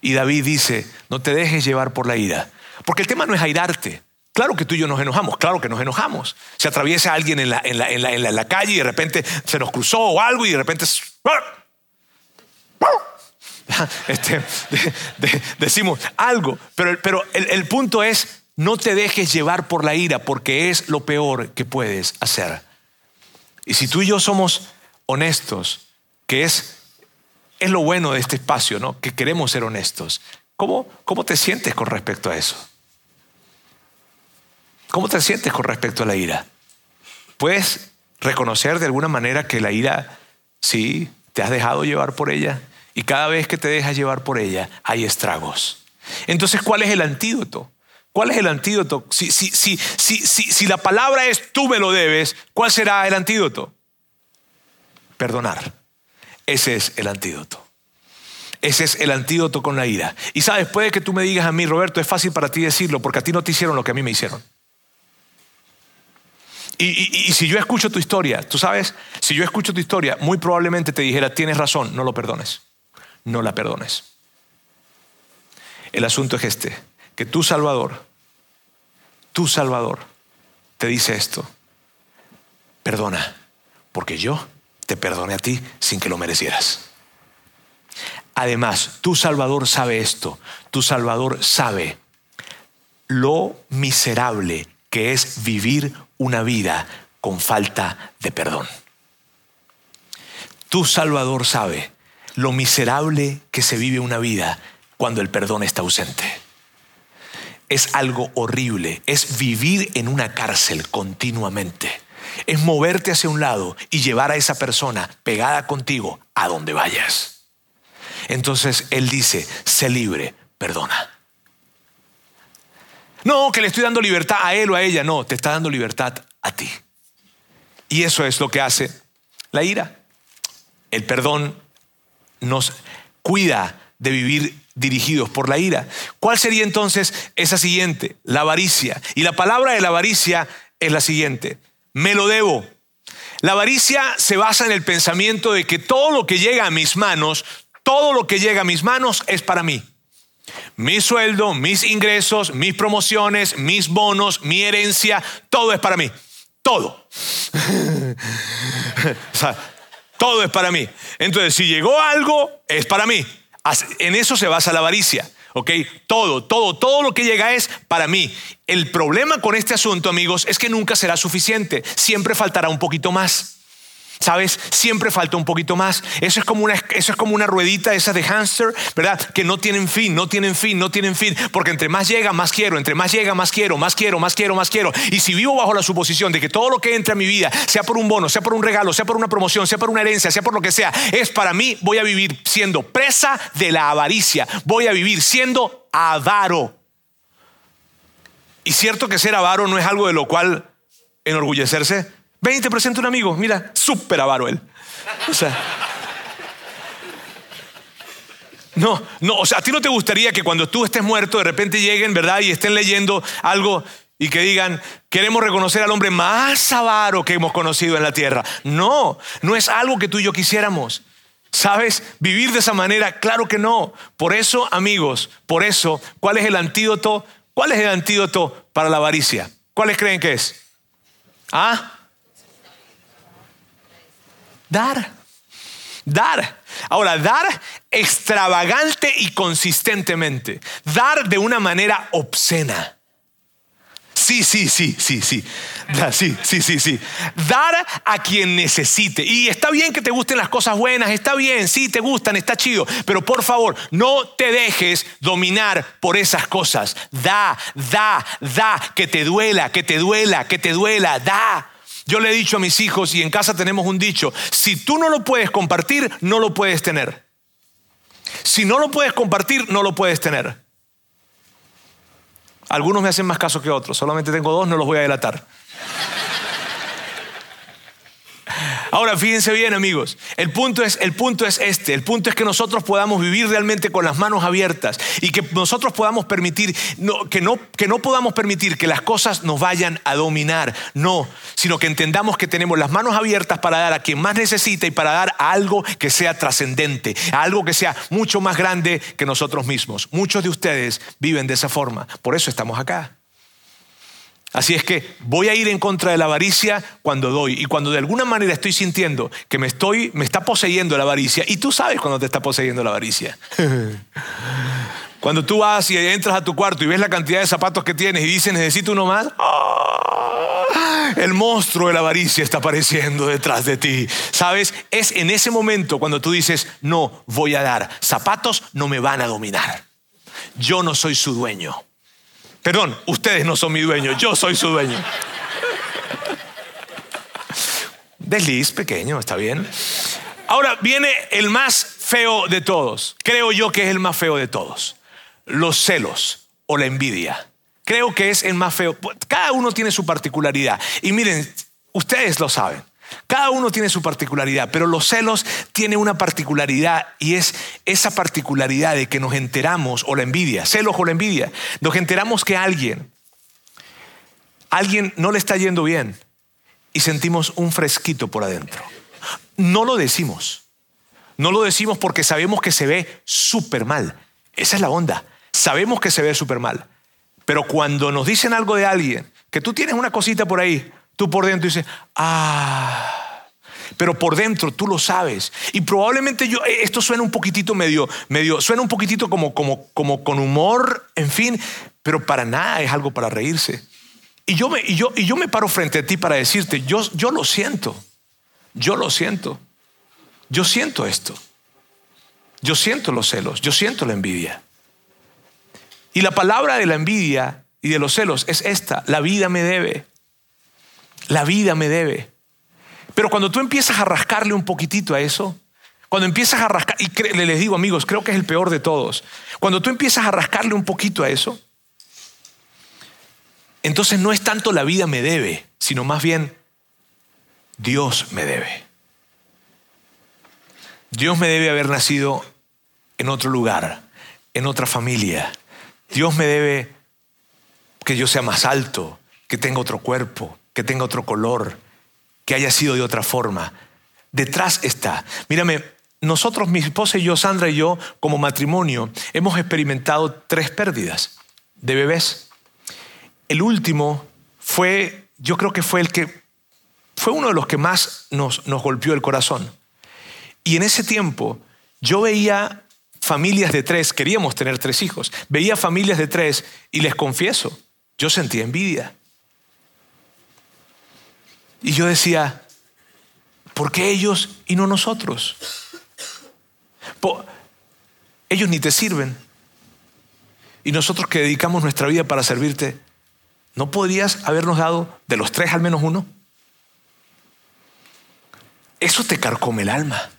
Y David dice, no te dejes llevar por la ira. Porque el tema no es airarte. Claro que tú y yo nos enojamos, claro que nos enojamos. Se atraviesa alguien en la, en la, en la, calle y de repente se nos cruzó o algo y de repente... Este, decimos algo, pero, pero el, el punto es, no te dejes llevar por la ira porque es lo peor que puedes hacer. Y si tú y yo somos honestos, que es, es lo bueno de este espacio, ¿no? que queremos ser honestos, ¿cómo, cómo te sientes con respecto a eso? ¿Cómo te sientes con respecto a la ira? ¿Puedes reconocer de alguna manera que la ira, sí, te has dejado llevar por ella? Y cada vez que te dejas llevar por ella, hay estragos. Entonces, ¿cuál es el antídoto? ¿Cuál es el antídoto? Si, si, si, si, la palabra es tú me lo debes, ¿cuál será el antídoto? Perdonar. Ese es el antídoto. Ese es el antídoto con la ira. Y sabes, puede que tú me digas a mí, Roberto, es fácil para ti decirlo porque a ti no te hicieron lo que a mí me hicieron. Y, si yo escucho tu historia, tú sabes, si yo escucho tu historia, muy probablemente te dijera, tienes razón, no lo perdones, no la perdones. El asunto es este, que tu Salvador, tu Salvador, te dice esto, perdona, porque yo te perdoné a ti sin que lo merecieras. Además, tu Salvador sabe esto, tu Salvador sabe lo miserable que es vivir una vida con falta de perdón. Tu Salvador sabe lo miserable que se vive una vida cuando el perdón está ausente. Es algo horrible, es vivir en una cárcel continuamente. Es moverte hacia un lado y llevar a esa persona pegada contigo a donde vayas. Entonces Él dice, sé libre, perdona. No, que le estoy dando libertad a él o a ella. No, te está dando libertad a ti. Y eso es lo que hace la ira. El perdón nos cuida de vivir dirigidos por la ira. ¿Cuál sería entonces esa siguiente? La avaricia. Y la palabra de la avaricia es la siguiente. Me lo debo. La avaricia se basa en el pensamiento de que todo lo que llega a mis manos, todo lo que llega a mis manos es para mí mi sueldo, mis ingresos, mis promociones, mis bonos, mi herencia, todo es para mí. Todo. todo es para mí. Entonces, si llegó algo, es para mí. En eso se basa la avaricia. ¿Ok? Todo, todo, todo lo que llega es para mí. El problema con este asunto, amigos, es que nunca será suficiente. Siempre faltará un poquito más. ¿Sabes? Siempre falta un poquito más. Eso es como una, eso es como una ruedita esa de hamster, ¿verdad? Que no tienen fin, no tienen fin, no tienen fin. Porque entre más llega, más quiero. Entre más llega, más quiero, más quiero, más quiero, más quiero. Y si vivo bajo la suposición de que todo lo que entra a mi vida, sea por un bono, sea por un regalo, sea por una promoción, sea por una herencia, sea por lo que sea, es para mí, voy a vivir siendo presa de la avaricia. Voy a vivir siendo avaro. Y cierto que ser avaro no es algo de lo cual enorgullecerse. Ven y te presento un amigo, mira, súper avaro él. O sea. No, no, o sea, a ti no te gustaría que cuando tú estés muerto de repente lleguen, ¿verdad? Y estén leyendo algo y que digan, queremos reconocer al hombre más avaro que hemos conocido en la tierra. No, no es algo que tú y yo quisiéramos. ¿Sabes? Vivir de esa manera, claro que no. Por eso, amigos, por eso, ¿cuál es el antídoto? ¿Cuál es el antídoto para la avaricia? ¿Cuáles creen que es? ¿Ah? Dar. Dar. Ahora, dar extravagante y consistentemente. Dar de una manera obscena. Sí, sí, sí, sí, sí. sí, sí, sí, sí. Dar a quien necesite. Y está bien que te gusten las cosas buenas, está bien, sí, te gustan, está chido. Pero por favor, no te dejes dominar por esas cosas. Da, da, da. Que te duela, que te duela, que te duela. Da. Yo le he dicho a mis hijos y en casa tenemos un dicho, si tú no lo puedes compartir, no lo puedes tener. Si no lo puedes compartir, no lo puedes tener. Algunos me hacen más caso que otros, solamente tengo dos, no los voy a delatar. Ahora, fíjense bien, amigos. El punto, es, el punto es este. El punto es que nosotros podamos vivir realmente con las manos abiertas y que nosotros podamos permitir, que, no, que no podamos permitir que las cosas nos vayan a dominar. No, sino que entendamos que tenemos las manos abiertas para dar a quien más necesita y para dar a algo que sea trascendente, algo que sea mucho más grande que nosotros mismos. Muchos de ustedes viven de esa forma. Por eso estamos acá. Así es que voy a ir en contra de la avaricia cuando doy y cuando de alguna manera estoy sintiendo que me estoy me está poseyendo la avaricia y tú sabes cuando te está poseyendo la avaricia. cuando tú vas y entras a tu cuarto y ves la cantidad de zapatos que tienes y dices necesito uno más, ¡ah! el monstruo de la avaricia está apareciendo detrás de ti. ¿Sabes? Es en ese momento cuando tú dices, "No voy a dar, zapatos no me van a dominar. Yo no soy su dueño." Perdón, ustedes no son mi dueño, yo soy su dueño. Desliz pequeño, está bien. Ahora viene el más feo de todos. Creo yo que es el más feo de todos. Los celos o la envidia. Creo que es el más feo. Cada uno tiene su particularidad. Y miren, ustedes lo saben. Cada uno tiene su particularidad, pero los celos tienen una particularidad y es esa particularidad de que nos enteramos, o la envidia, celos o la envidia, nos enteramos que alguien, alguien no le está yendo bien y sentimos un fresquito por adentro. No lo decimos, no lo decimos porque sabemos que se ve súper mal. Esa es la onda, sabemos que se ve súper mal, pero cuando nos dicen algo de alguien, que tú tienes una cosita por ahí, Tú por dentro dices, ah, pero por dentro tú lo sabes. Y probablemente yo, eh, esto suena un poquitito medio, medio, suena un poquitito como, como, como con humor, en fin, pero para nada es algo para reírse. Y yo me, y yo, y yo me paro frente a ti para decirte, yo, yo lo siento, yo lo siento, yo siento esto, yo siento los celos, yo siento la envidia. Y la palabra de la envidia y de los celos es esta, la vida me debe. La vida me debe. Pero cuando tú empiezas a rascarle un poquitito a eso, cuando empiezas a rascar, y les digo amigos, creo que es el peor de todos, cuando tú empiezas a rascarle un poquito a eso, entonces no es tanto la vida me debe, sino más bien Dios me debe. Dios me debe haber nacido en otro lugar, en otra familia. Dios me debe que yo sea más alto, que tenga otro cuerpo, que tenga otro color, que haya sido de otra forma. Detrás está. Mírame, nosotros, mi esposa y yo, Sandra y yo, como matrimonio, hemos experimentado tres pérdidas de bebés. El último fue, yo creo que fue el que, fue uno de los que más nos, nos golpeó el corazón. Y en ese tiempo yo veía familias de tres, queríamos tener tres hijos, veía familias de tres y les confieso, yo sentía envidia. Y yo decía, ¿por qué ellos y no nosotros? ellos ni te sirven. Y nosotros que dedicamos nuestra vida para servirte, ¿no podrías habernos dado de los tres al menos uno? Eso te carcome el alma.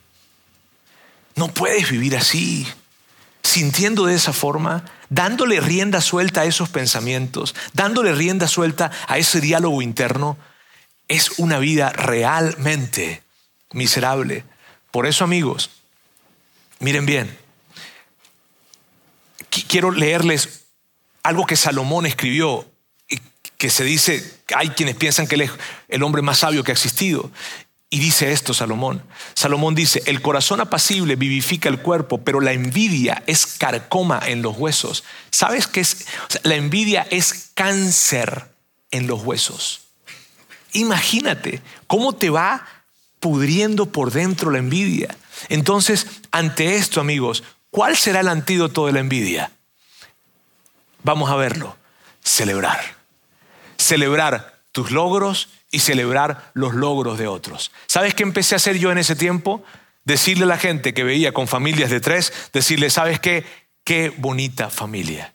No puedes vivir así, sintiendo de esa forma, dándole rienda suelta a esos pensamientos, dándole rienda suelta a ese diálogo interno es una vida realmente miserable. Por eso, amigos, miren bien, quiero leerles algo que Salomón escribió, que se dice, hay quienes piensan que él es el hombre más sabio que ha existido. Y dice esto Salomón. Salomón dice, el corazón apacible vivifica el cuerpo, pero la envidia es carcoma en los huesos. ¿Sabes qué es? la envidia es cáncer en los huesos. Imagínate cómo te va pudriendo por dentro la envidia. Entonces, ante esto, amigos, ¿cuál será el antídoto de la envidia? Vamos a verlo. Celebrar. Celebrar tus logros y celebrar los logros de otros. ¿Sabes qué empecé a hacer yo en ese tiempo? Decirle a la gente que veía con familias de tres, decirle, ¿sabes qué? Qué bonita familia.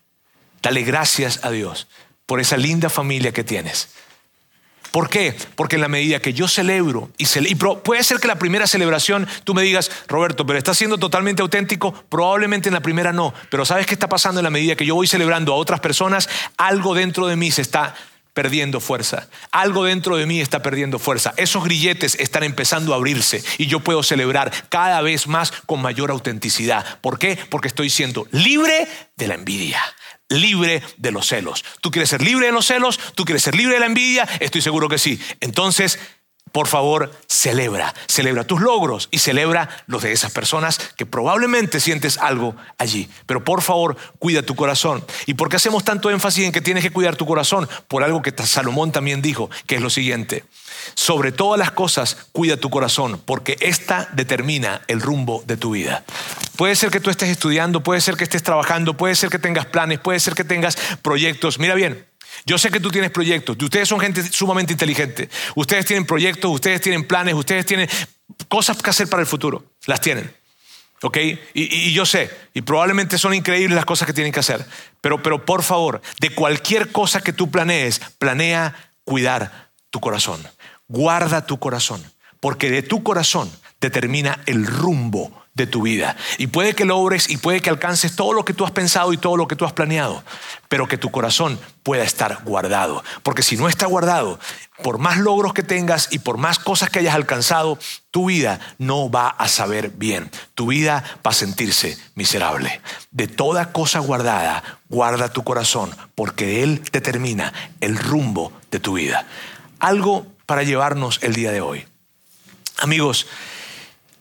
Dale gracias a Dios por esa linda familia que tienes. ¿Por qué? Porque en la medida que yo celebro y, puede ser que la primera celebración tú me digas, Roberto, pero estás siendo totalmente auténtico, probablemente en la primera no, pero ¿sabes qué está pasando en la medida que yo voy celebrando a otras personas? Algo dentro de mí se está perdiendo fuerza. Algo dentro de mí está perdiendo fuerza. Esos grilletes están empezando a abrirse y yo puedo celebrar cada vez más con mayor autenticidad. ¿Por qué? Porque estoy siendo libre de la envidia libre de los celos. ¿Tú quieres ser libre de los celos? ¿Tú quieres ser libre de la envidia? Estoy seguro que sí. Entonces, por favor, celebra, celebra tus logros y celebra los de esas personas que probablemente sientes algo allí. Pero por favor, cuida tu corazón. ¿Y por qué hacemos tanto énfasis en que tienes que cuidar tu corazón? Por algo que Salomón también dijo, que es lo siguiente. Sobre todas las cosas, cuida tu corazón, porque esta determina el rumbo de tu vida. Puede ser que tú estés estudiando, puede ser que estés trabajando, puede ser que tengas planes, puede ser que tengas proyectos. Mira bien, yo sé que tú tienes proyectos, ustedes son gente sumamente inteligente, ustedes tienen proyectos, ustedes tienen planes, ustedes tienen cosas que hacer para el futuro, las tienen. ¿Ok? Y, yo sé, y probablemente son increíbles las cosas que tienen que hacer, pero, pero por favor, de cualquier cosa que tú planees, planea cuidar tu corazón. Guarda tu corazón, porque de tu corazón determina el rumbo de tu vida. Y puede que logres y puede que alcances todo lo que tú has pensado y todo lo que tú has planeado, pero que tu corazón pueda estar guardado. Porque si no está guardado, por más logros que tengas y por más cosas que hayas alcanzado, tu vida no va a saber bien. Tu vida va a sentirse miserable. De toda cosa guardada, guarda tu corazón, porque Él determina el rumbo de tu vida. Algo para llevarnos el día de hoy. Amigos,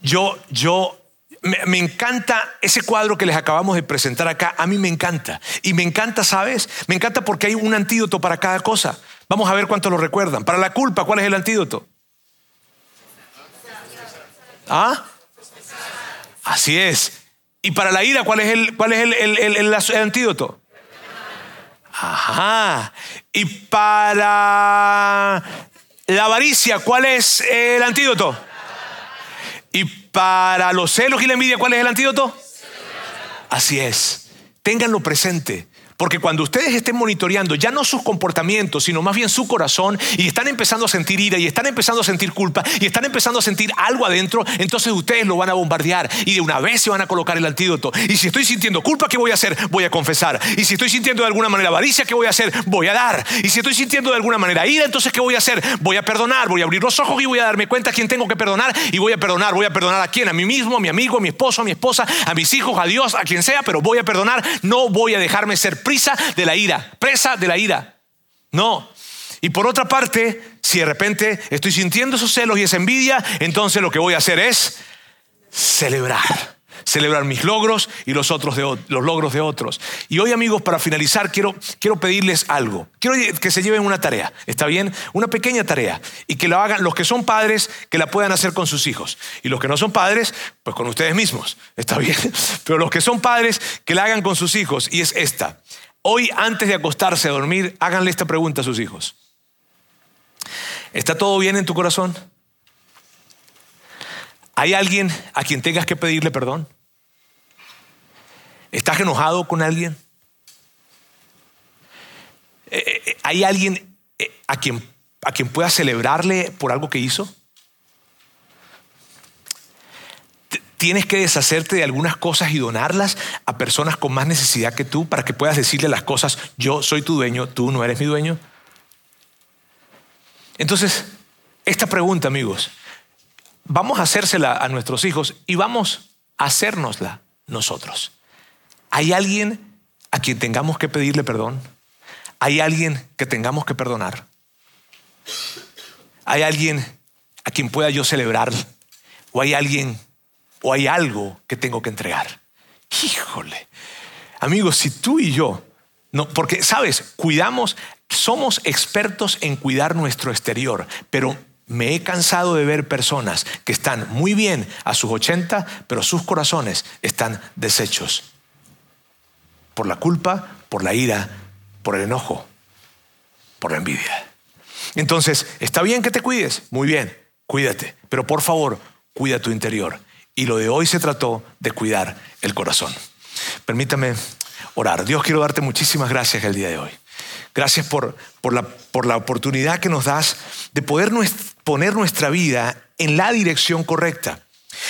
yo, yo me, encanta ese cuadro que les acabamos de presentar acá. A mí me encanta. Y me encanta, ¿sabes? Me encanta porque hay un antídoto para cada cosa. Vamos a ver cuánto lo recuerdan. Para la culpa, ¿cuál es el antídoto? ¿Ah? Así es. ¿Y para la ira, cuál es el, cuál es el antídoto? Ajá. ¿Y para la avaricia, cuál es el antídoto? Y para los celos y la envidia, ¿cuál es el antídoto? Así es. Ténganlo presente. Porque cuando ustedes estén monitoreando ya no sus comportamientos, sino más bien su corazón, y están empezando a sentir ira, y están empezando a sentir culpa, y están empezando a sentir algo adentro, entonces ustedes lo van a bombardear y de una vez se van a colocar el antídoto. Y si estoy sintiendo culpa, ¿qué voy a hacer? Voy a confesar. Y si estoy sintiendo de alguna manera avaricia, ¿qué voy a hacer? Voy a dar. Y si estoy sintiendo de alguna manera ira, entonces ¿qué voy a hacer? Voy a perdonar, voy a abrir los ojos y voy a darme cuenta a quién tengo que perdonar y voy a perdonar. Voy a perdonar a quién? A mí mismo, a mi amigo, a mi esposo, a mi esposa, a mis hijos, a Dios, a quien sea, pero voy a perdonar. No voy a dejarme ser prisa de la ira presa de la ira. No. Y por otra parte, si de repente estoy sintiendo esos celos y esa envidia, entonces lo que voy a hacer es celebrar. Celebrar mis logros y los, otros de, los logros de otros. Y hoy, amigos, para finalizar, quiero, quiero pedirles algo. Quiero que se lleven una tarea, ¿está bien? Una pequeña tarea. Y que lo hagan los que son padres, que la puedan hacer con sus hijos. Y los que no son padres, pues con ustedes mismos, ¿está bien? Pero los que son padres, que la hagan con sus hijos. Y es esta. Hoy, antes de acostarse a dormir, háganle esta pregunta a sus hijos. ¿Está todo bien en tu corazón? ¿Hay alguien a quien tengas que pedirle perdón? ¿Estás enojado con alguien? Eh, eh, eh, ¿Hay alguien a quien, a quien pueda celebrarle por algo que hizo? tienes que deshacerte de algunas cosas y donarlas a personas con más necesidad que tú para que puedas decirle las cosas, yo soy tu dueño, tú no eres mi dueño. Entonces, esta pregunta, amigos, vamos a hacérsela a nuestros hijos y vamos a hacérnosla nosotros. ¿Hay alguien a quien tengamos que pedirle perdón? ¿Hay alguien que tengamos que perdonar? ¿Hay alguien a quien pueda yo celebrar? ¿O hay alguien o hay algo que tengo que entregar. Híjole. Amigos, si tú y yo, no, porque sabes, cuidamos, somos expertos en cuidar nuestro exterior, pero me he cansado de ver personas que están muy bien a sus 80, pero sus corazones están deshechos por la culpa, por la ira, por el enojo, por la envidia. Entonces, está bien que te cuides, muy bien, cuídate, pero por favor, cuida tu interior. Y lo de hoy se trató de cuidar el corazón. Permítame orar. Dios, quiero darte muchísimas gracias el día de hoy. Gracias por, por, la, por la oportunidad que nos das de poder poner nuestra vida en la dirección correcta.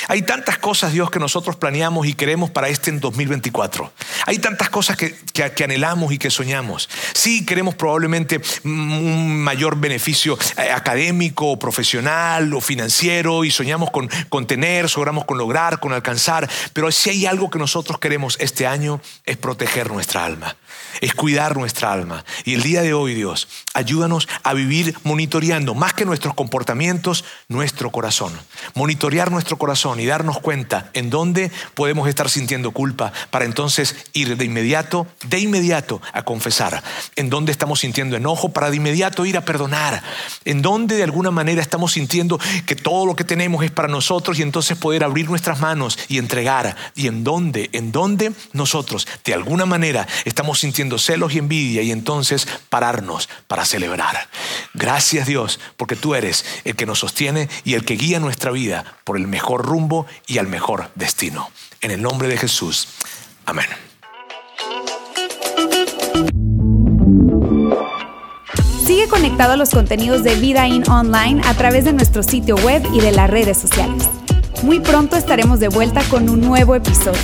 Hay tantas cosas, Dios, que nosotros planeamos y queremos para este en 2024. Hay tantas cosas que, que, anhelamos y que soñamos. Sí, queremos probablemente un mayor beneficio eh, académico, profesional o financiero y soñamos con, con tener, soñamos con lograr, con alcanzar. Pero si hay algo que nosotros queremos este año es proteger nuestra alma es cuidar nuestra alma. Y el día de hoy, Dios, ayúdanos a vivir monitoreando más que nuestros comportamientos, nuestro corazón. Monitorear nuestro corazón y darnos cuenta en dónde podemos estar sintiendo culpa para entonces ir de inmediato, de inmediato a confesar. En dónde estamos sintiendo enojo para de inmediato ir a perdonar. En dónde de alguna manera estamos sintiendo que todo lo que tenemos es para nosotros y entonces poder abrir nuestras manos y entregar. Y en dónde, en dónde nosotros de alguna manera estamos sintiendo celos y envidia y entonces pararnos para celebrar. Gracias Dios, porque tú eres el que nos sostiene y el que guía nuestra vida por el mejor rumbo y al mejor destino. En el nombre de Jesús. Amén. Sigue conectado a los contenidos de Vida In Online a través de nuestro sitio web y de las redes sociales. Muy pronto estaremos de vuelta con un nuevo episodio.